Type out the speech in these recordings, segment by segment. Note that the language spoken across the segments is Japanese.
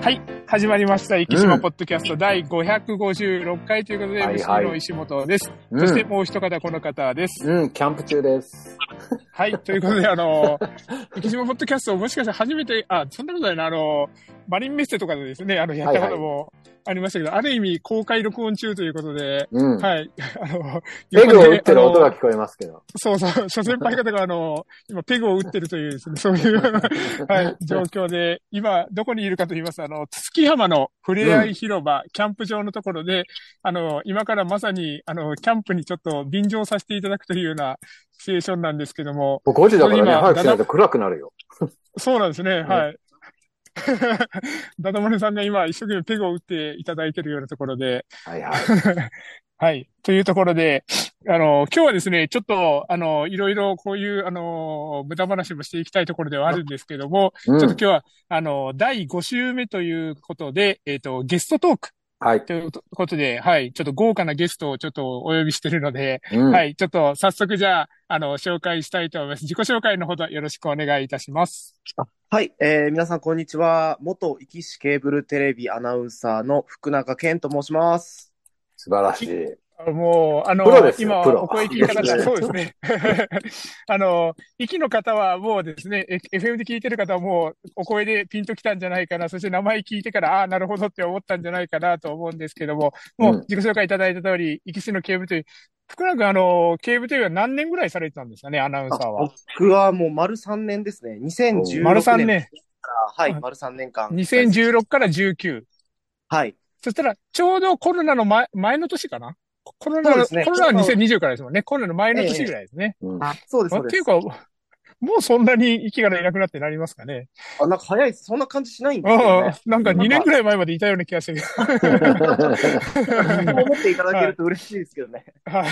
はい。始まりました。生島ポッドキャスト第556回ということで、はい MC はいの石本です。うんそしてもう一方この方です。うん、キャンプ中です。はい。ということで、あの、生島ポッドキャストをもしかしたら初めて、あ、そんなことないな、あの、マリンメッセとかでですね、あの、やったこともありましたけど、ある意味公開録音中ということで、うん。はい。あの、ペグを打ってる音が聞こえますけど。そうそう、諸先輩方があの、今ペグを打ってるというですね、そういう、はい、状況で、今、どこにいるかと言いますと、あの、月浜のふれあい広場、キャンプ場のところで、あの、今からまさに、あの、キャンプにちょっと便乗させていただくというようなシチュエーションなんですけども、もう5時だからね、今早くしないと暗くなるよ。そうなんですね、んはい。ダダモネさんが今一生懸命ペグを打っていただいているようなところで、はいはい。はい。というところで、あの、今日はですね、ちょっと、あの、いろいろこういう、あの、無駄話もしていきたいところではあるんですけども、うんちょっと今日は、あの、第5週目ということで、えっ、と、ゲストトークはい。ということで、はい、ちょっと豪華なゲストをちょっとお呼びしているので、うん。はい、ちょっと早速じゃあ、あの、紹介したいと思います。自己紹介のほどよろしくお願いいたします。はい、えー、皆さんこんにちは。元壱岐市ケーブルテレビアナウンサーの福永健と申します。素晴らしい。あもう、あの、今、お声聞いた方、そうですね。あの、息の方はもうですね、え FM で聞いてる方はもう、お声でピンときたんじゃないかな、そして名前聞いてから、ああ、なるほどって思ったんじゃないかなと思うんですけども、もう自己紹介いただいた通り、壱岐市の警部という、福永君、あの、警部というのは何年ぐらいされてたんですかね、アナウンサーは。僕はもう丸3年ですね。2016年丸3年。はい丸3年間。2016から19。はい。そしたら、ちょうどコロナの前、前の年かなコロナねコロナは2020からですもんね。コロナの前の年ぐらいですね。うん。そうです、あっていう。か、もうそんなに息がいなくなってなりますかね。あ、なんか早いです。そんな感じしないんですけどねああ、。なんか2年くらい前までいたような気がしてるけそう思っていただけると嬉しいですけどね。ど。はい。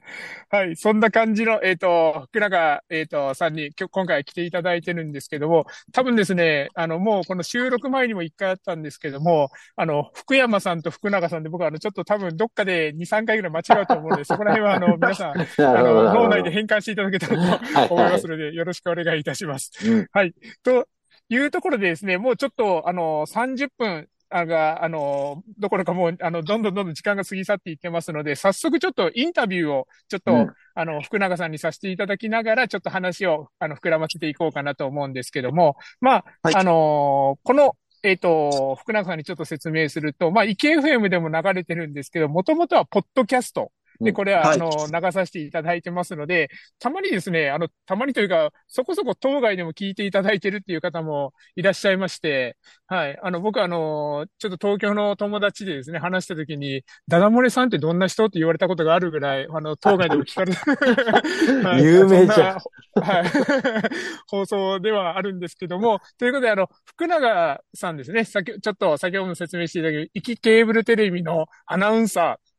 はい。そんな感じの、えっ、と、福永、えっ、と、さんに今日、今回来ていただいてるんですけども、多分ですね、あの、もうこの収録前にも一回あったんですけども、あの、福山さんと福永さんで僕はあの、ちょっと多分どっかで2、3回ぐらい間違うと思うので、そこら辺はあの、皆さん、あの、脳内で変換していただけたらとはい思いはいますので、よろしくお願いいたします。うんはい。というところでですね、もうちょっと、あの、30分、あが、あの、どころかもう、あの、どんどんどんどん時間が過ぎ去っていってますので、早速ちょっとインタビューを、ちょっと、うんあの、福永さんにさせていただきながら、ちょっと話を、あの、膨らませていこうかなと思うんですけども、まあ、はいあのこの、えっ、と、福永さんにちょっと説明すると、まあ、池 FM でも流れてるんですけど、もともとはポッドキャスト。で、うん。これは、はい。あの、流させていただいてますので、たまにですね、あの、たまにというか、そこそこ当該でも聞いていただいてるっていう方もいらっしゃいまして、はい。あの、僕はあの、ちょっと東京の友達でですね、話した時に、ダダ漏れさんってどんな人って言われたことがあるぐらい、あの、当該でも聞かれ はい。有名じゃん。はい。放送ではあるんですけども、ということで、あの、福永さんですね、先、ちょっと先ほども説明していただける、生きケーブルテレビのアナウンサー、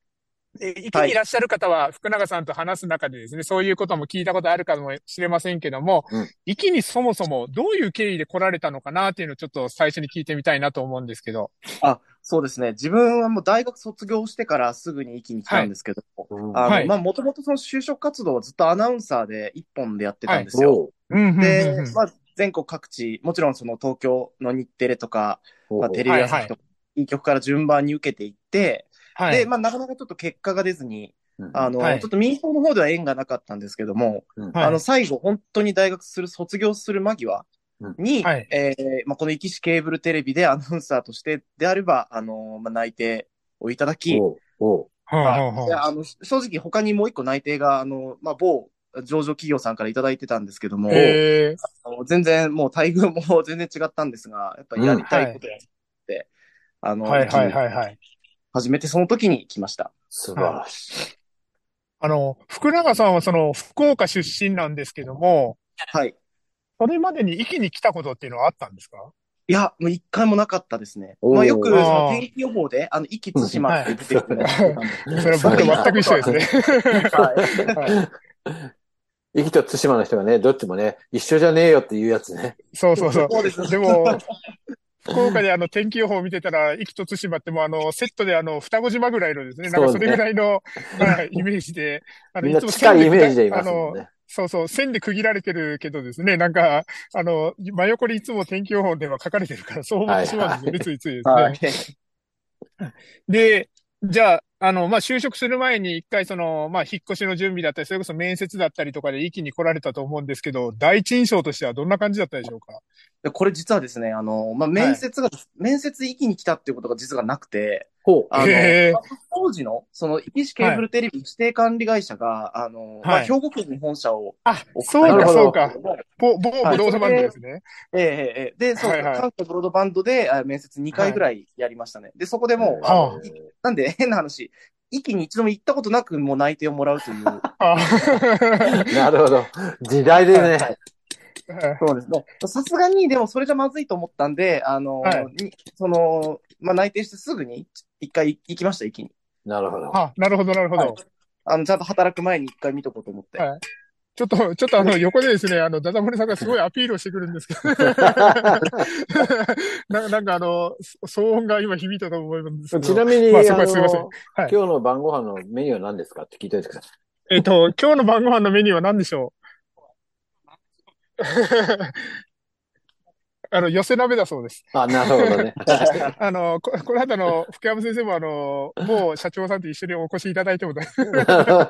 え、生きにいらっしゃる方は、福永さんと話す中でですね、そういうことも聞いたことあるかもしれませんけども、うん。生きにそもそもどういう経緯で来られたのかなっていうのをちょっと最初に聞いてみたいなと思うんですけど。あ、そうですね。自分はもう大学卒業してからすぐに壱岐に来たんですけど、うん。あの、はい。まあ、もともとその就職活動はずっとアナウンサーで一本でやってたんですよ。でまあ、全国各地、もちろんその東京の日テレとか、まあ、テレビ朝日とか、いい曲から順番に受けていって、はい。で、まあ、なかなかちょっと結果が出ずに、うんあの、はい。ちょっと民放の方では縁がなかったんですけども、あの、最後、本当に大学する、卒業する間際に、はい。えーまあ、この壱岐市ケーブルテレビでアナウンサーとしてであれば、あの、まあ、内定をいただき、おうおう。はあの、正直他にもう一個内定が、あの、まあ、某上場企業さんからいただいてたんですけども、えあの全然もう待遇も 全然違ったんですが、やっぱりやりたい。ことやって、あー、の、はいはいはいい。はい。初めてその時に来ました。素晴らしい。あの、福永さんはその福岡出身なんですけども、はい。それまでに壱岐に来たことっていうのはあったんですか？いや、もう一回もなかったですね。まあ、よく、天気予報で、あの、壱岐対馬って出てくるんですけどそれは僕と全く一緒ですね。はいはい生きと対馬の人がね、どっちもね、一緒じゃねえよっていうやつね。そうそうそう。そうですでも、福岡であの天気予報を見てたら、壱岐と対馬ってもうあの、セットであの、双子島ぐらいのですね、なんかそれぐらいの、はい、イメージで、あの、みんなつも近いイメージでいますあの、もんね。そうそう、線で区切られてるけどですね、なんか、あの、真横にいつも天気予報では書かれてるから、そう思ってしまうんですよね、ついついですね。はい。で、じゃあ、あの、まあ、就職する前に一回その、まあ、引っ越しの準備だったり、それこそ面接だったりとかで一気に来られたと思うんですけど、第一印象としてはどんな感じだったでしょうか？でこれ実はですね、あの、まあ、面接が、面接一気に来たっていうことが実はなくて、ほう。あの当時の、その、イシケーブルテレビ指定管理会社が、あの、まあ、はい兵庫県に本社をあ、置そうか、そうか。某、某ブロードバンドですね。ええええええで、そう、はいはい関西ブロードバンドであ面接2回ぐらいやりましたね。で、そこでもう、なんで 変な話、一気に一度も行ったことなくもう内定をもらうという。あ なるほど。時代でね。そうですね。さすがに、でもそれじゃまずいと思ったんで、あの、はいにその、まあ、内定してすぐに一回行きました、一気に。なるほど。あ、なるほど、なるほど。はいあの、ちゃんと働く前に一回見とこうと思って。はいちょっと、ちょっとあの、横でですね、あの、ダダモリさんがすごいアピールをしてくるんですけど、ななんかあの、そ騒音が今響いたと思うんですけど。ちなみに、まああの、そこはすいませんはい今日の晩ご飯のメニューは何ですか？って聞いておいてください。えっと、今日の晩ご飯のメニューは何でしょう？あの、寄せ鍋だそうです。あ、なるほどね。あの、こ、この後あの、福山先生もあの、某社長さんと一緒にお越しいただいても大丈夫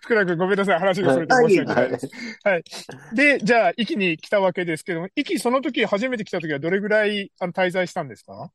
福良君ごめんなさい。話がそれて申し訳ないです。はい。で、じゃあ、壱岐に来たわけですけども、壱岐その時初めて来た時はどれぐらいあの滞在したんですか？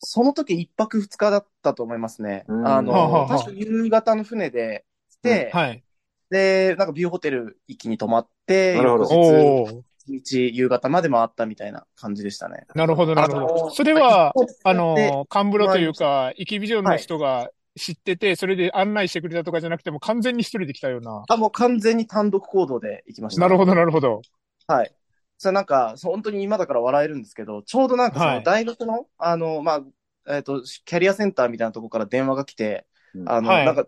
その時一泊二日だったと思いますね。うんあの、はあ確か夕方の船で来て、はい。で、なんかビューホテル一気に泊まって、なるほど翌日、夕方まで回ったみたいな感じでしたね。なるほど、なるほあど。のそれは、あでの、カンブロというか、イキビジョンの人が知ってて、それで案内してくれたとかじゃなくても、完全に一人で来たような。あ、もう完全に単独行動で行きました。なるほど、なるほど。はい。それなんか、そう本当に今だから笑えるんですけど、ちょうどなんかそはいの大学の、あの、まあ、えっ、と、キャリアセンターみたいなところから電話が来て、うんあの、はいなんか、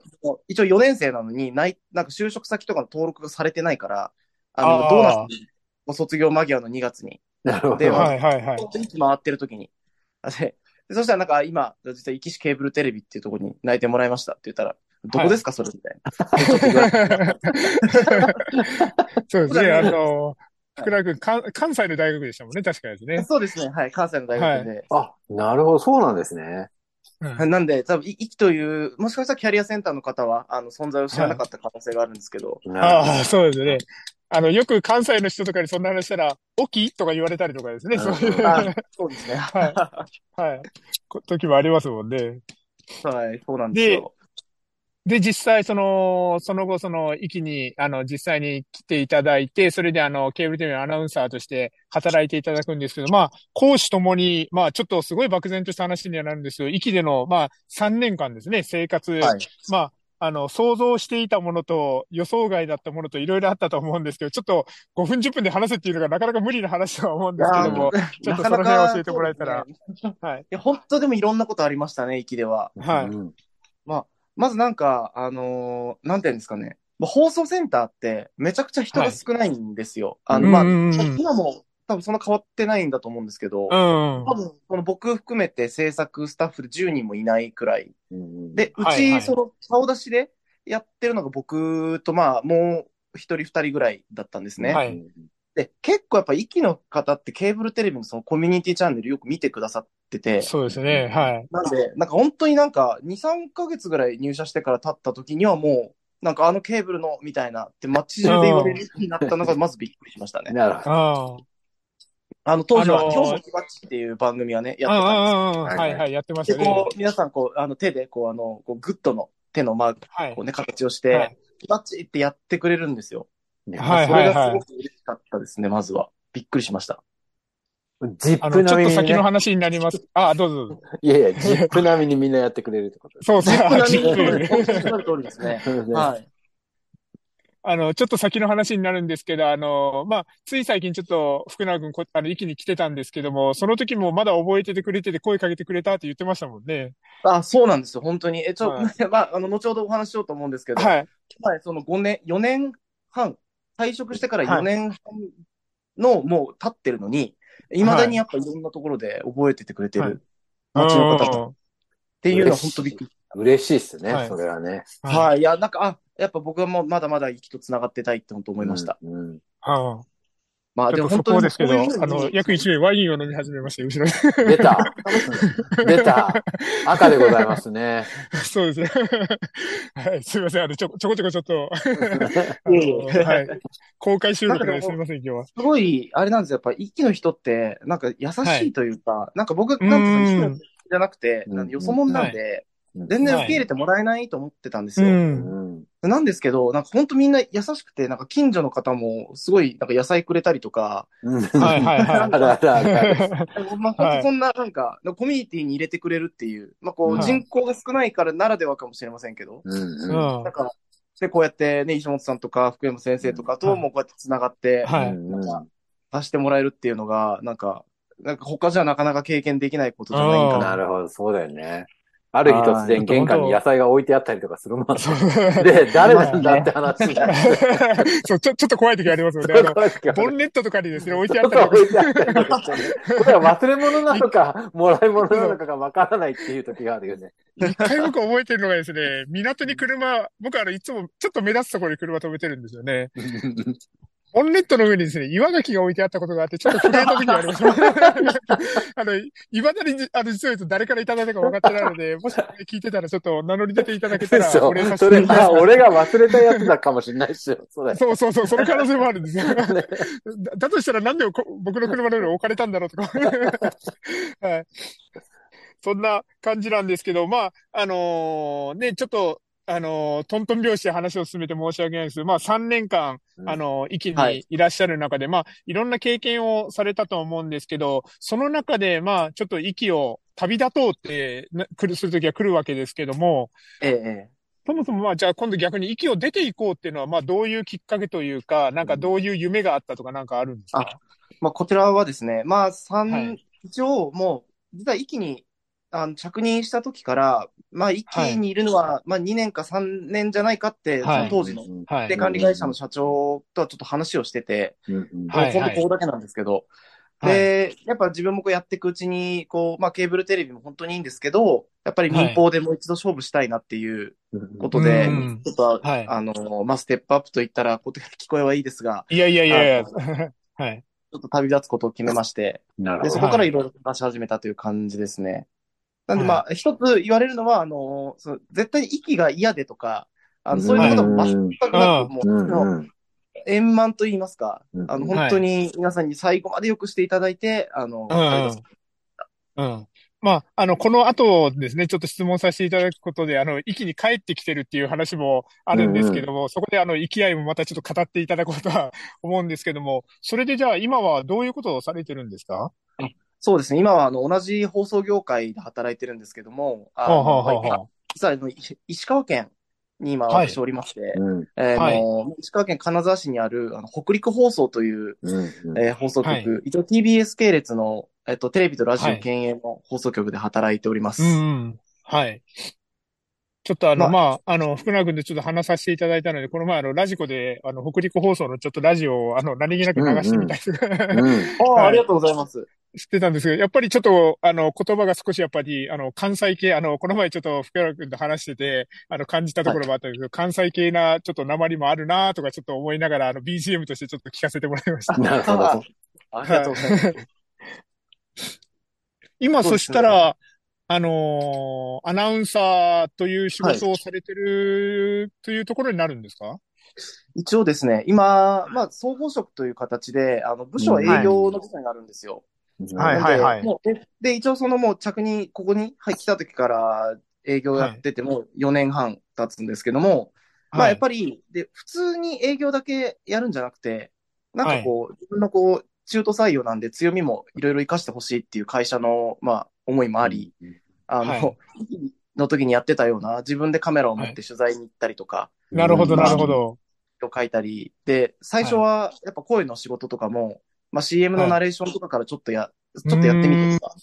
一応4年生なのに、ない、なんか就職先とかの登録がされてないから、あの、あうなってご卒業間際の2月に、なるほでど。はい、はい、はい。回ってる時に。あででそしたらなんか今、実は、イキシケーブルテレビっていうところに泣いてもらいましたって言ったら、どこですか、それみたいな。そうですね、あの、福良君、か関西の大学でしたもんね、確かですね。そうですね。はい。関西の大学で。あ、なるほど。そうなんですね。うんなんで、多分、いイキという、もしかしたらキャリアセンターの方は、あの、存在を知らなかった可能性があるんですけど、なるほああ、そうですね。あの、よく関西の人とかにそんな話したら、オキとか言われたりとかですね、そういう、そうですね。い、はい、こ時もありますもんね。はい、そうなんですよ。で、実際、その、その後、その、域に、あの、実際に来ていただいて、それで、あの、ケーブルテレビのアナウンサーとして働いていただくんですけど、まあ、講師ともに、まあ、ちょっとすごい漠然とした話にはなるんですけど、域での、まあ、3年間ですね、生活、はい。まあ、あの、想像していたものと予想外だったものといろいろあったと思うんですけど、ちょっと5分10分で話せっていうのがなかなか無理な話とは思うんですけども、ちょっとその辺を教えてもらえたらそうですねはい。いや、本当でもいろんなことありましたね、駅では。はいうんまずなんか、あのーなんていうんですかね。まあ放送センターってめちゃくちゃ人が少ないんですよ。あの、まあ、今も多分そんな変わってないんだと思うんですけど、うん。多分、この僕含めて制作スタッフで10人もいないくらい。うんで、うはいはいち、その、顔出しでやってるのが僕と、まあ、もう一人二人ぐらいだったんですね。はいで、結構やっぱ、壱岐の方ってケーブルテレビのそのコミュニティチャンネルよく見てくださってて、そうですね、はい。なんで、なんか本当になんか、2、3ヶ月ぐらい入社してから経った時にはもう、なんかあのケーブルの、みたいなって街中で言われるようになったのがまずびっくりしましたね。なるほど。ああの、当時は、あのー今日もキバッチっていう番組はね、やあ。ってたんですはいはいはい、やってましで、たね。こう、皆さん、こう、あの、手で、こう、あの、こうグッドの手のマーク、はいこう。ね、形をしはてい、バッチってやってくれるんですよ。はいそれがすごく嬉しかったですね、まずは。びっくりしました。ジッあの、ちょっとプ並みにね。先の話になります。あ、どうぞどうぞ。いやいや、ジップ並みにみんなやってくれるってことです。そうそう、ジッ本当におっしる通りですね。ははい。あの、ちょっと先の話になるんですけど、あの、まあ、つい最近ちょっと福永君こ、あの、駅に来てたんですけども、その時もまだ覚えててくれてて声かけてくれたって言ってましたもんね。あ、そうなんですよ、本当に。え、ちょ、はい まあ、あの、後ほどお話ししようと思うんですけど、はい。前、その5年、4年半、退職してからはい4年半の、もう経ってるのに、未だにやっぱいろんなところで覚えててくれてはいる街の方うんっていうのは本当びっくり。嬉しいっすね、はいそれはね。はい。いや、なんか、あ、やっぱ僕はもうまだまだ生きと繋がってたいって本当思いました。うん。うんはあまあ、でも本当にこですけど、あの、約1名ワインを飲み始めまして、後ろ 出た。出た。赤でございますね。で。そうですね。はい、すいません。あの、ちょ、ちょこちょこちょっと、はい。公開収録ですみません、今日は。すごい、あれなんですよ。やっぱ、息の人って、なんか優しいというか、なんか僕、うんなんていうの、息の人じゃなくて、うんなんかよそ者なんで、全然受け入れてもらえないと思ってたんですう。よ。うんん。なんですけど、なんか本当みんな優しくて、なんか近所の方もすごいなんか野菜くれたりとか、うん。はいはいはいあるあるあ。まあ本当そんななんか、コミュニティに入れてくれるっていう、まあこはいう人口が少ないからならではかもしれませんけど、うんなんか、で、こうやってね、石本さんとか福山先生とかとはいもこうやって繋がって、はい。うんうんさせてもらえるっていうのが、なんか、なんか他じゃなかなか経験できないことじゃないんかな。なるほど、そうだよね。ある日突然玄関に野菜が置いてあったりとかするもん。で、誰なんだって話になる。そう、ちょ、ちょっと怖い時ありますよね。ボンネットとかにですね、置いてあったり置いてあったりとかこれは忘れ物なのか、もらい物なのかがわからないっていう時があるよね。一回僕覚えてるのがですね、港に車、僕あの、いつもちょっと目立つところに車止めてるんですよね。ボンネットの上にですね、岩牡蠣が置いてあったことがあって、ちょっと震えた時がありました。あの、いまだにじ、あの、実を言うと誰からいただいたか分かってないので、もし聞いてたらちょっと名乗り出ていただけたら、そお礼さいただきます。は俺が忘れたやつだかもしれないっすよ。それ。そうそうそう、その可能性もあるんですよ。ね だだとしたらなんでこ僕の車の上に置かれたんだろうとか。はい。そんな感じなんですけど、まあ、あのーね、ちょっと、あのートントン拍子で話を進めて申し訳ないんです。まあ3年間、あのー、域はい。にいらっしゃる中で、まあ、いろんな経験をされたと思うんですけど、その中で、まあ、ちょっと息を旅立とうってな、来る、するときは来るわけですけども、ええ、ええ。そもそもまあ、じゃあ今度逆に息を出ていこうっていうのは、まあ、どういうきっかけというか、なんかどういう夢があったとかなんかあるんですか？まあこちらはですね、まあ三、はい。一応もう、実は息にあの着任した時から、まあ息にいるのは、まあ2年か3年じゃないかって、はい。その当時のはい。で。管理会社の社長とはちょっと話をしてて、うんうん。はい本当ここだけなんですけど、はい。で、やっぱ自分もこうやっていくうちに、こう、まあケーブルテレビも本当にいいんですけど、やっぱり民放でもう一度勝負したいなっていうことで、うんちょっと、はい。あの、まあステップアップと言ったら、聞こえはいいですが、いやいやいやいや。あ、はい。ちょっと旅立つことを決めまして、で、なるほど。そこからいろいろ話し始めたという感じですね。なんでまあ、一つ言われるのは、あの、その絶対息が嫌でとか、あの、そういうことも全くなく、もう、円満と言いますか、うん。あの、本当に皆さんに最後まで良くしていただいて、あの、うん。うんうん。まあ、あの、この後ですね、ちょっと質問させていただくことで、あの、息に帰ってきてるっていう話もあるんですけども、そこであの、生き合いもまたちょっと語っていただこうとは思うんですけども、それでじゃあ今はどういうことをされてるんですか？そうですね。今は、あの、同じ放送業界で働いてるんですけども、あの、はあはあはあはあ実はあの、石石川県に今はい私おりまして、うんえーはいあの石川県金沢市にある、あの、北陸放送という、うんうんえー放送局、はい一応 TBS 系列の、えっと、テレビとラジはいオ兼営の放送局で働いております。うんうん。はい。ちょっとあの、ままあ、あの、福永君でちょっと話させていただいたので、この前あの、ラジコで、あの、北陸放送のちょっとラジオを、あの、何気なく流してみたりとか、うん ああ、はいありがとうございます。知ってたんですけど、やっぱりちょっと、あの、言葉が少しやっぱり、あの、関西系、あの、この前ちょっと福原君と話してて、あの、感じたところもあったんですけど、関西系な、ちょっと鉛もあるなとかちょっと思いながら、あの、BGM としてちょっと聞かせてもらいました。なるほど。あありがとうございます。今、そしたら、あのーアナウンサーという仕事をされてるというところになるんですか？一応ですね、今、まあ、総合職という形で、あの、部署は営業の部署になるんですよ。はい。はいはいで、で、一応そのもう着任、ここに入ってきた時から営業やってても4年半経つんですけども、まあやっぱり、で、普通に営業だけやるんじゃなくて、なんかこう、自分のこう、中途採用なんで強みもいろいろ活かしてほしいっていう会社の、まあ、思いもあり、あの、はい。の時にやってたような、自分でカメラを持って取材に行ったりとか、なるほど、うん。なるほど。を書いたり、で、最初はやっぱ声の仕事とかも、まあ CM のナレーションとかからちょっとや、ちょっとやってみてとか、っ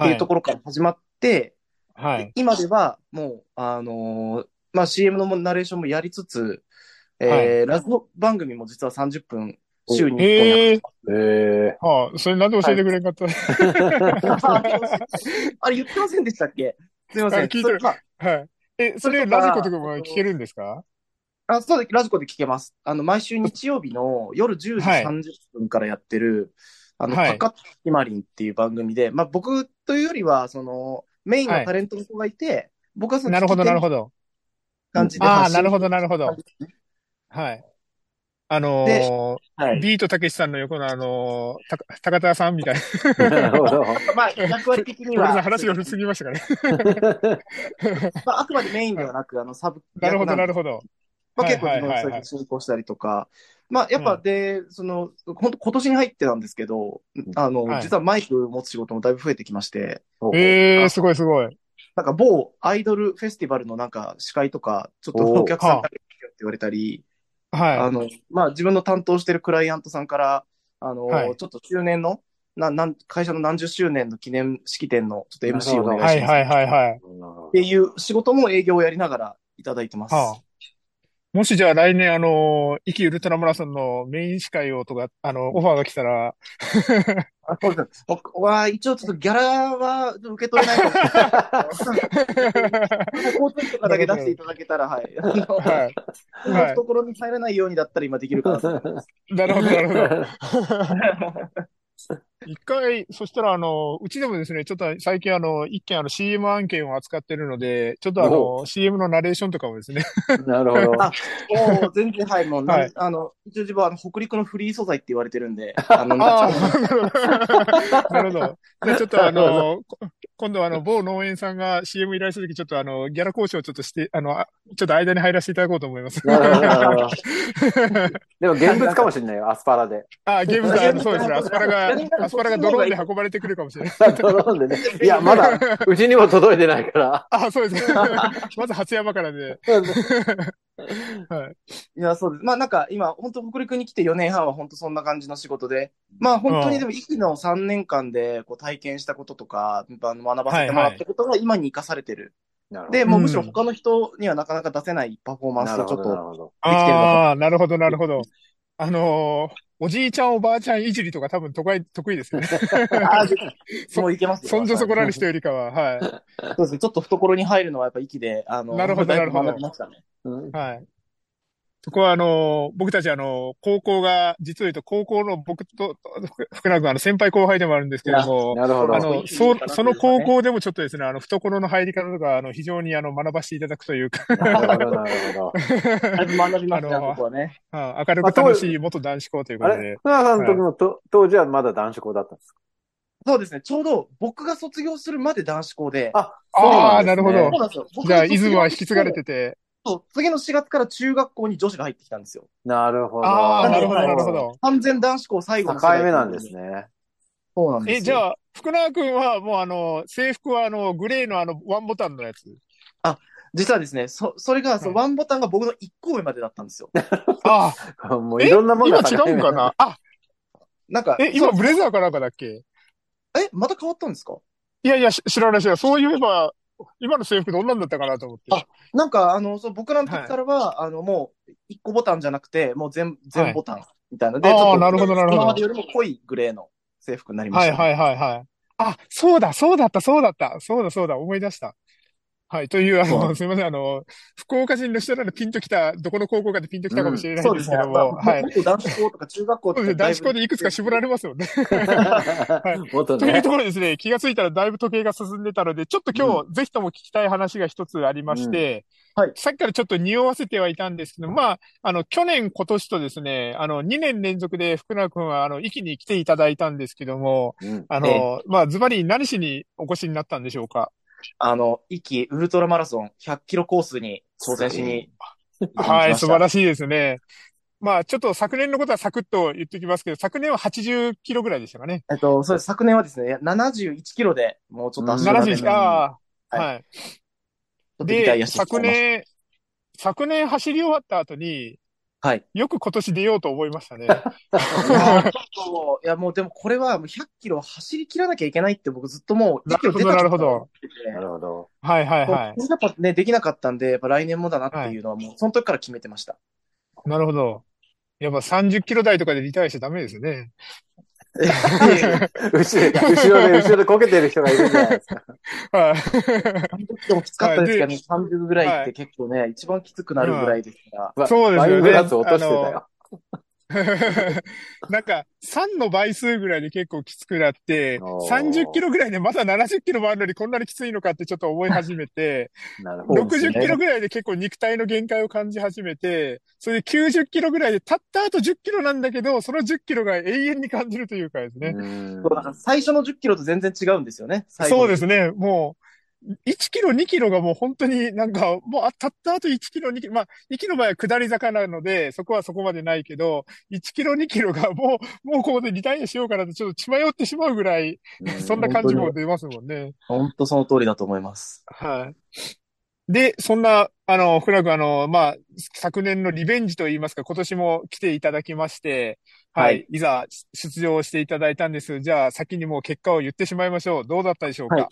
ていうところから始まって、はい。今ではもう、あのーまあ CM のナレーションもやりつつ、えーラジオ番組も実は30分、週に1本え。ええ。はあ、それなんで教えてくれんかった、あれ言ってませんでしたっけ？すいません。あ聞いてるはい。え、それラジコとかも聞けるんですか？あ、そうで、ラジコで聞けます。あの、毎週日曜日の夜10時はい30分からやってる、あの、はいパカッキマリンっていう番組で、まあ僕というよりは、その、メインのタレントの子がいて、僕はその、なるほど、なるほど。ど。感じでああ、なるほど、なるほどはい。あのでーはい。ビートたけしさんの横のあのー、た高田さんみたいな。なるほど。まあ、役割的には、話が古すぎましたかね。まあ、あくまでメインではなく、あの、サブなるほど、なるほほど。まあ、結構、はいはいはいはいその進行したりとか、まあ、やっぱ、うんで、その、本当今年に入ってなんですけど、あの、はい実はマイク持つ仕事もだいぶ増えてきまして、ええー、すごいすごい。なんか某アイドルフェスティバルのなんか司会とか、ちょっとお客さんからって言われたり、あはの、まあ自分の担当してるクライアントさんから、あの、はいちょっと周年の、な、なん、会社の何十周年の記念式典のちょっと MC をお願い。いします。はいはいはいはい。っていう仕事も営業をやりながらいただいてます。はあ。もしじゃあ来年あの、イキウルトラマラソンのメイン司会をとか、あの、オファーが来たら、あそうです僕は一応ちょっとギャラは受け取れないか もしれない。交通費とかだけ出していただけたら、はい。はい。懐に入らないようにだったら今できるかなと思います。なるほど、なるほど。一回、そしたら、あの、うちでもですね、ちょっと最近、あの、一件、あの、CM 案件を扱ってるので、ちょっとあの、CM のナレーションとかもですね、なるほど。あもう全然、はい、もう、はいあの、一応自分はあの北陸のフリー素材って言われてるんで、あの、ああ、ななるほど。なるほど。じゃあちょっとあの、こ今度あの、某農園さんが CM 依頼したとき、ちょっとあの、ギャラ交渉をちょっとして、あの、あちょっと間に入らせていただこうと思います。なるほどなるほど。でも現物かもしれないよ、アスパラで。あ、ゲームさん、そうですね。アスパラが、アスパラがドローンで運ばれてくるかもしれない。ドローンでね。いや、まだ、うちにも届いてないから。あ、そうですね。まず初山からで。はい。いや、そうです。まあなんか今、本当北陸に来て4年半は本当そんな感じの仕事で、まあ本当にでも、息の3年間でこう体験したこととか、あの学ばせてもらったことが今に生かされてる。なるほどで、もうむしろうん他の人にはなかなか出せないパフォーマンスをちょっと、ほど。できてるのかああ、なるほど、なるほど。あのーおじいちゃんおばあちゃんいじりとか多分得意、得意ですよね。ああ、もういけますよ。そんじょそこらの人よりかは、はそうですね。ちょっと懐に入るのはやっぱ息で、あの、なるほどなるほど学びましたね。うんい。はい。そこはあのー僕たちあの、高校が、実を言うと高校の僕と、福永君あの先輩後輩でもあるんですけども、なるほど。あの、そ、その高校でもちょっとですね、あの、懐の入り方とか、あの、非常にあの、学ばせていただくというか、なるほど、なるほど。だいぶ学びましたね、あのここはね。あ明るく楽しい元男子校ということで福永さんの時もと、当時はまだ男子校だったんですか？そうですね。ちょうど僕が卒業するまで男子校で、あ、ああ、なるほどそう。なんですよ。僕じゃあ、イズムは引き継がれてて、そう次の4月から中学校に女子が入ってきたんですよ。なるほど。ああ、なるほど、はいなるほど。完全男子校最後境の世代目なんです。ね。え、そうなんですよ。じゃあ、福永君はもうあの、制服はあの、グレーのあの、ワンボタンのやつ？実はですね、そ、それが、そのはワンボタンが僕の1個上までだったんですよ。ああ、え もういろんなもの今が違うんかな？あ、なんか、え、今ブレザーかなんかだっけ？え、また変わったんですか？いやいや、し知らない知らない。そういえば、今の制服どんなんだったかなと思って。あなんか、あの、そう僕らの時からは、あの、もう、1個ボタンじゃなくて、もう全、全ボタンみたいなので、あーちょっとなるほどなるほど今までよりも濃いグレーの制服になりました、はいはいはいはい。あ、そうだ、そうだった、そうだった。そうだ、そうだ、思い出した。はい。という、あの、すみません。あの、福岡人の人らのピンときた、どこの高校かでピンときたかもしれないんです。けども、まあはい。元男子校とか中学校。とか。男子校でいくつか絞られますよ ね。というと。ころでですね、気がついたらだいぶ時計が進んでたので、ちょっと今日、ぜひとも聞きたい話が一つありまして、うんはいさっきからちょっと匂わせてはいたんですけど、まあ、あの、去年、今年とですね、あの、2年連続で福永君は、あの、息に来ていただいたんですけども、うんあの、まあ、ズバリ何しにお越しになったんでしょうか？あの、一期ウルトラマラソン100キロコースに挑戦しに。はい、素晴しらしいですね。まあ、ちょっと昨年のことはサクッと言っておきますけど、昨年は80キロぐらいでしたかね。い。えっと、そうです。昨年はですね、71キロでもうちょっと足がね71、ああ、はいはい。で、昨年、昨年走り終わった後に、た。はい。よく今年出ようと思いましたね。いやいや、もうでもこれはもう100キロ走り切らなきゃいけないって僕ずっともう100キロ出たなるほどなるほどなるほど。はいはいはやっぱね、できなかったんで、やっぱ来年もだなっていうのはもう、その時から決めてました。い。なるほど。やっぱ30キロ台とかでリタイアしちゃダメですね。後ろ後ろで、後ろでこけてる人がいるんじゃないですか。はい。30キロもきつかったですけどね、30ぐらいっはいて結構ね、一番きつくなるぐらいですから。そうですよねワイングラス落としてたよ。なんか、3の倍数ぐらいで結構きつくなって、おー30キロぐらいでまだ70キロもあるのにこんなにきついのかってちょっと思い始めて、なるほど。60キロぐらいで結構肉体の限界を感じ始めて、それで90キロぐらいでたったあと10キロなんだけど、その10キロが永遠に感じるというかですね。うんそう最初の10キロと全然違うんですよね。そうですね。もう、1キロ、2キロがもう本当になんか、もうあたったあと1キロ、2キロ、まあ、2キロ前は下り坂なので、そこはそこまでないけど、1キロ、2キロがもう、もうここでリタイアしようかなってちょっと血迷ってしまうぐらい、そんな感じも出ますもんね。本当その通りだと思います。はい。で、そんな、あの、福良君、あの、まあ、昨年のリベンジといいますか、今年も来ていただきまして、はい。はいい、ざ出場していただいたんです。じゃあ、先にもう結果を言ってしまいましょう。どうだったでしょうか？はい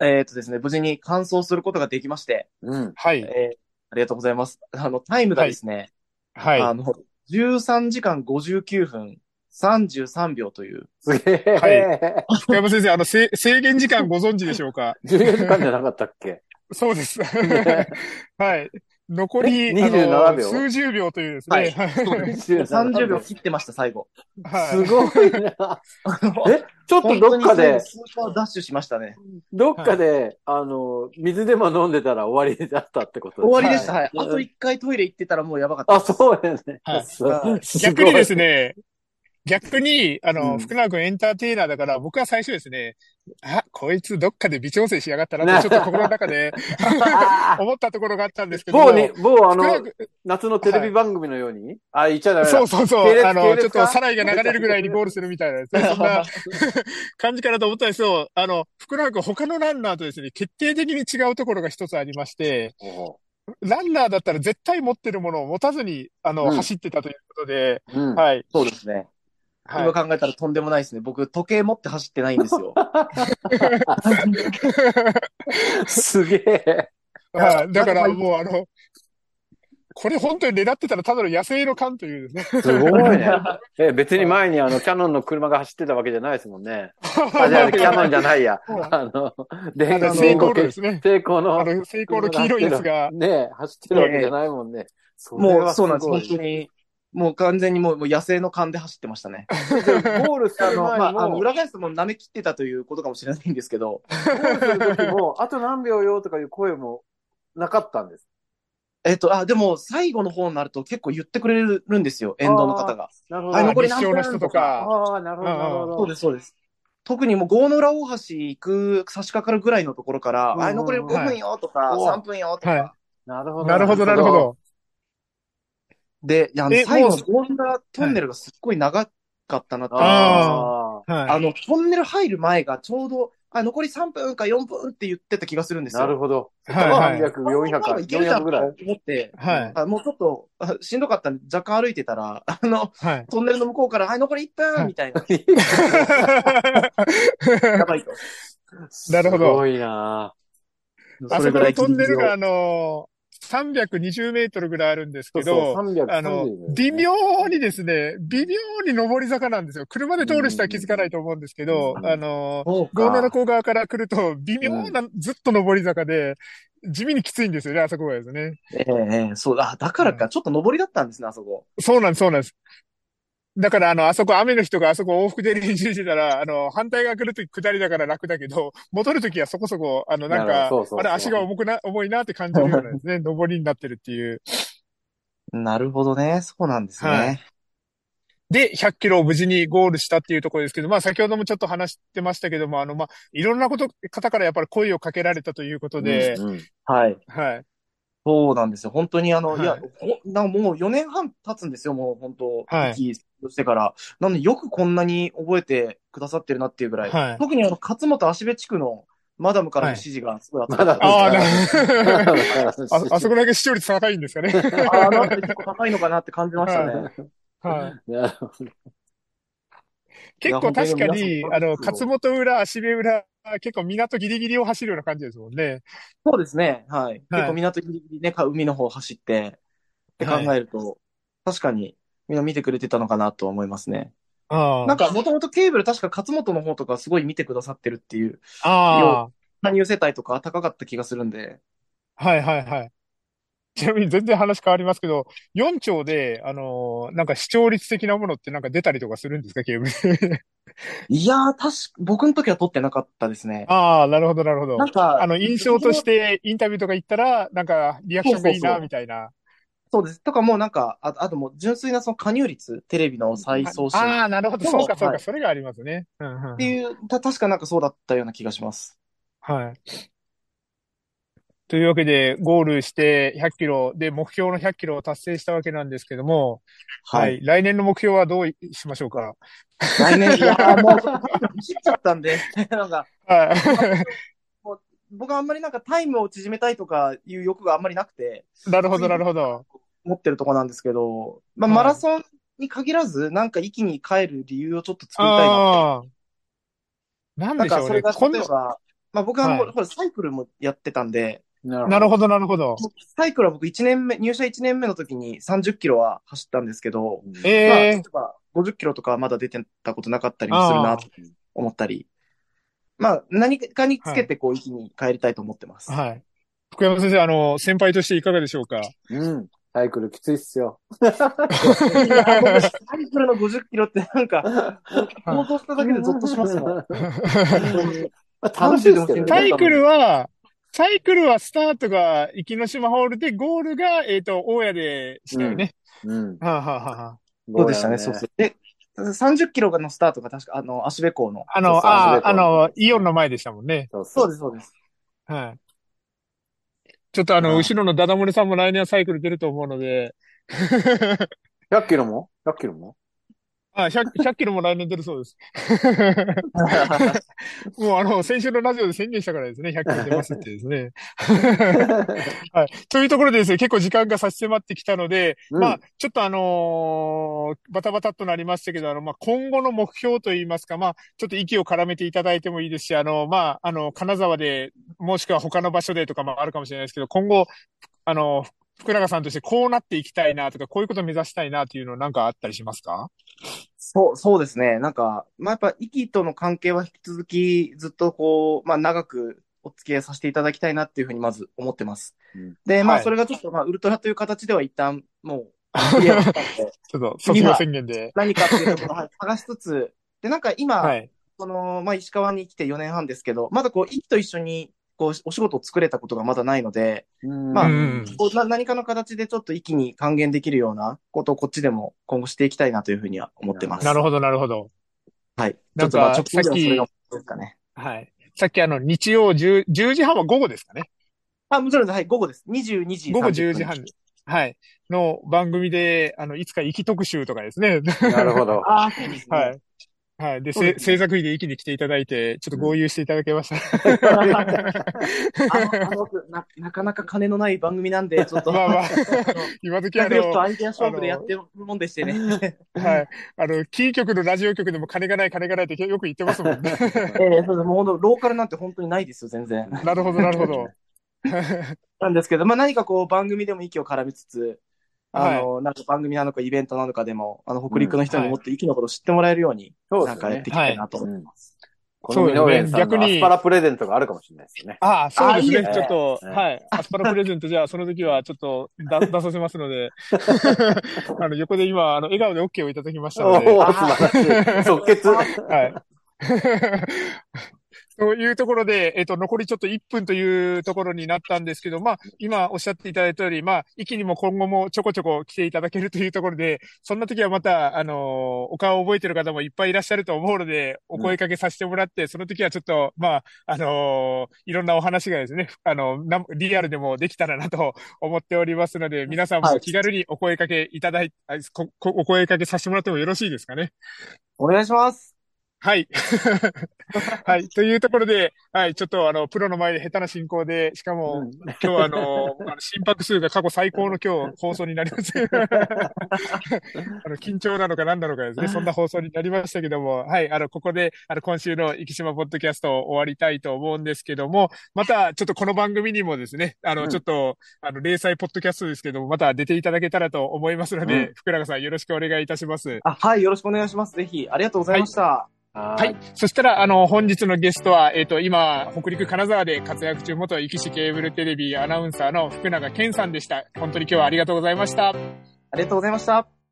えっとですね、無事に完走することができまして、うん。はい。えーありがとうございます。あの、タイムがですね、はい。あの、13時間59分33秒という、すげえ。は福山先生、あの、せ制限時間ご存知でしょうか？14時間じゃなかったっけ？そうです。ね はい。残り、え？あ27の、秒？数十秒というですはいね。30秒切ってました、最後。はい。すごいな。え、ちょっとどっかで、スーパーダッシュしましたね。どっかで、あの、水でも飲んでたら終わりだったってこと終わりでした。ははい。あと一回トイレ行ってたらもうやばかったあ。そうですね。はい逆にですね、逆に、あの、うん。福永君エンターテイナーだから、僕は最初ですね、あ、こいつどっかで微調整しやがったなね。って、ちょっと心の中で 思ったところがあったんですけど、某に、某あの夏のテレビ番組のように、あ、言っちゃダメだ。そうそうそう、あの、ちょっとサライが流れるぐらいにゴールするみたいなね、そんな 感じかなと思ったんですけど、あの、福永君他のランナーとですね、決定的に違うところが一つありまして、おランナーだったら絶対持ってるものを持たずに、あの、うん。走ってたということで、ううん。はい。そうですね。はい今考えたらとんでもないですね。僕、時計持って走ってないんですよ。すげえ。はい。だからはいもうあの、これ本当に狙ってたらただの野生の勘というですね。すごいね。え、別に前にあの、キャノンの車が走ってたわけじゃないですもんね。あ、じゃあ、キャノンじゃないや。あの、電あの動成功のですね。成功のあの、成功の黄色いやつが、ね走ってるわけじゃないもんね。もう、はそうなんです。本当に。もう完全にもうもう野生の勘で走ってましたね。ゴールすあの、る前まあ、あの、も、裏返すともう舐め切ってたということかもしれないんですけど、ゴールする時も、あと何秒よとかいう声もなかったんです？えっと、あ、でも、最後の方になると結構言ってくれるんですよ、沿道の方が。なるほど。はい残りの人とか。ああ、なるほど、なるほど。そうです、そうです。特にもう、郷野浦大橋行く、差し掛かるぐらいのところから、うんあ、残り5分よとか、はい3分よとか、はなるほど。なるほど、なるほ。ど。で、いやあのえ最後のも郷野浦トンネルがすっごい長かったなって。ああ。はい。あの、トンネル入る前がちょうど、あ、残り3分か4分って言ってた気がするんですよ。なるほど。はいはい300、400、いけるじゃ400んぐらい。と思って、はい。あもうちょっとあしんどかったんで若干歩いてたら、あの、はい。トンネルの向こうから、はい、残り1はい分みたいな。やばいと。なるほどすごいなあそこのトンネルが、あの、320メートルぐらいあるんですけそうど、そう、300、あの、微妙にですね、微妙に上り坂なんですよ。車で通る人は気づかないと思うんですけど、うんあの、そうゴーナかの甲側から来ると、微妙な、ずっと上り坂で、地味にきついんですよね、あそこがですね。ええええそう、あ、だからか、ちょっと上りだったんですね、あそこ。そうなんです、そうなんです。だから、あの、あそこ、雨の人があそこ往復で練習してたら、あの、反対側来るとき下りだから楽だけど、戻るときはそこそこ、あの、なんかそうそうそうあれ、足が重くな、重いなって感じるようなですね、上りになってるっていう。なるほどね。そうなんですね。はいで、100キロを無事にゴールしたっていうところですけど、まあ先ほどもちょっと話してましたけども、あの、まあ、いろんなこと、方からやっぱり声をかけられたということで、うんうんはい。はい。そうなんですよ。本当にあの、はいい、や、ほなもう4年半経つんですよ、もう本当、はい息してから。なので、よくこんなに覚えてくださってるなっていうぐらい。はい特にあの、勝本足部地区のマダムからの指示がすごい熱かまだった。ああ、なああ、あそこだけ視聴率高いんですかね。ああ、なんか結構高いのかなって感じましたね。はい。なるほど結構確かいに、あの、勝本浦、足部浦、結構港ギリギリを走るような感じですもんね。そうですね。はい。はい結構港ギリギリね、か海の方走って、って考えると、確かにみんな見てくれてたのかなと思いますね。あなんか、もともとケーブル確か勝本の方とかすごい見てくださってるっていう、あ、あ加入世帯とか高かった気がするんで。あ、はいはいはい。ちなみに全然話変わりますけど、4丁で、あのーなんか視聴率的なものってなんか出たりとかするんですか、ケーブル？いやー、確か、僕の時は撮ってなかったですね。ああ、なるほどなるほどなん。か、あの、印象としてインタビューとか行ったら、なんかリアクションがいいな、みたいな。そうです。とかもうなんか、ああともう純粋なその加入率、テレビの再送信っああ、なるほど。そうかそうか。はいそれがありますね。うんうんうんていう、た、確かなんかそうだったような気がします。はい。というわけで、ゴールして100キロで目標の100キロを達成したわけなんですけども、ははい。い。来年の目標はどうしましょうか？来年、いやーもう、走っちゃったんで、なんか、は僕はあんまりなんかタイムを縮めたいとかいう欲があんまりなくて、い。なるほど、なるほど。持ってるとこなんですけど、まあ、はいマラソンに限らず、なんか一気に帰る理由をちょっと作りたいなって。ああ。なんなんでしょうね。かそれが例えば、まあ僕はもう、はいほらサイクルもやってたんで、ななるほど、なるほど。サイクルは僕1年目、入社1年目の時に30キロは走ったんですけど、ど。まあ、例えええば50キロとかはまだ出てたことなかったりもするなと思ったり、まあ何かにつけてこう一気に帰りたいと思ってます。はい。福山先生、あの、先輩としていかがでしょうか？うん。サイクルきついっすよ。いや僕サイクルの50キロってなんか、想像しただけでゾッとしますもん。楽しいですけどね。サイクルは、サイクルはスタートが壱岐島ホールで、ゴールが、えっ、と、大谷でしたよね。うん。はあ、はあはあ、そうでしたね、そうそう。で、30キロのスタートが確か、あの、足部港の。あの、ああ、あの、イオンの前でしたもんね。そうです、そうです。はい。ちょっとあの、うん。後ろのダダ漏れさんも来年はサイクル出ると思うので、100キロも ?100 キロも？あ、100、100キロも来年出るそうです。もうあの、先週のラジオで宣言したからですね、100キロ出ますってですね。はい。というところでですね、結構時間が差し迫ってきたので、うんまあ、ちょっとあのーバタバタっとなりましたけど、あの、まあ、今後の目標といいますか、まあ、ちょっと息を絡めていただいてもいいですし、あの、まあ、あの、金沢で、もしくは他の場所でとかもあるかもしれないですけど、今後、あの、福永さんとしてこうなっていきたいなとか、こういうことを目指したいなというのなんかあったりしますか？そう、そうですね。なんか、まあ、やっぱ、イキとの関係は引き続き、ずっとこう、まあ、長くお付き合いさせていただきたいなっていうふうにまず思ってます。うんで、まあ、はいそれがちょっと、まあ、ウルトラという形では一旦、もう、ちょっと卒業宣言で。何かっていうところをはい探しつつ、で、なんか今、はい。この、まあ、石川に来て4年半ですけど、まだこう、イキと一緒に、こう、お仕事を作れたことがまだないので、まあうんこうな何かの形でちょっと一気に還元できるようなことをこっちでも今後していきたいなというふうには思ってます。なるほど、なるほど。はい。なんかちょっとまあ直近ではそれがさですかね。はい。さっきあの、日曜10、10時半は午後ですかね。あ、もちろんです。はい、午後です。22時30分。午後10時半。はい。の番組で、あの、いつか行き特集とかですね。なるほど。ああ、そうですね。はい。はい。で、せ制作費で一気に来ていただいて、ちょっと合流していただけました。あの、あのな、なかなか金のない番組なんで、ちょっと、まあまあ、今時あ学力との、アイデア勝負でやってるもんでしてね。はい。あの、キー局のラジオ局でも金がない、金がないってよく言ってますもんね。ええそうです。もうローカルなんて本当にないですよ、全然。なるほど、なるほど。なんですけど、まあ何かこう番組でも息を絡めつつ、あの、なんか番組なのかイベントなのかでも、あの、北陸の人にもっと息のことを知ってもらえるように、そうですねなんかやってい。きたいなと思います。このミノレンさん逆にのアスパラプレゼントがあるかもしれないですね。ああ、そうですね。あいいですねちょっと、ねはい。アスパラプレゼント、じゃあ、その時はちょっと出出させますので、あの、横で今、あの、笑顔で OK をいただきましたので、おお、素晴らしい。即決。はい。というところで、えっと、残りちょっと1分というところになったんですけど、まあ、今おっしゃっていただいたより、まあ、息にも今後もちょこちょこ来ていただけるというところで、そんな時はまた、あの、お顔を覚えてる方もいっぱいいらっしゃると思うので、お声かけさせてもらって、その時はちょっと、まあ、あのいろんなお話がですね、あの、なリアルでもできたらなと 思っておりますので、皆さんも気軽にお声かけいただい、あここお声かけさせてもらってもよろしいですかね？お願いします。はい。はい。というところで、はい。ちょっとあの、プロの前で下手な進行で、しかも、うん、今日はあの、あの心拍数が過去最高の今日 放送になります。あの、緊張なのか何なのかですね。そんな放送になりましたけども、はい。あの、ここで、あの、今週の生島ポッドキャストを終わりたいと思うんですけども、また、ちょっとこの番組にもですね、あの、ちょっと、あの、零細ポッドキャストですけども、また出ていただけたらと思いますので、うん、福永さんよろしくお願いいたします。あ、はい。よろしくお願いします。ぜひ、ありがとうございました。はいはい。そしたら、あの、本日のゲストは、えっ、ー、と、今、北陸金沢で活躍中、元生きしケーブルテレビアナウンサーの福永健さんでした。本当に今日はありがとうございました。ありがとうございました。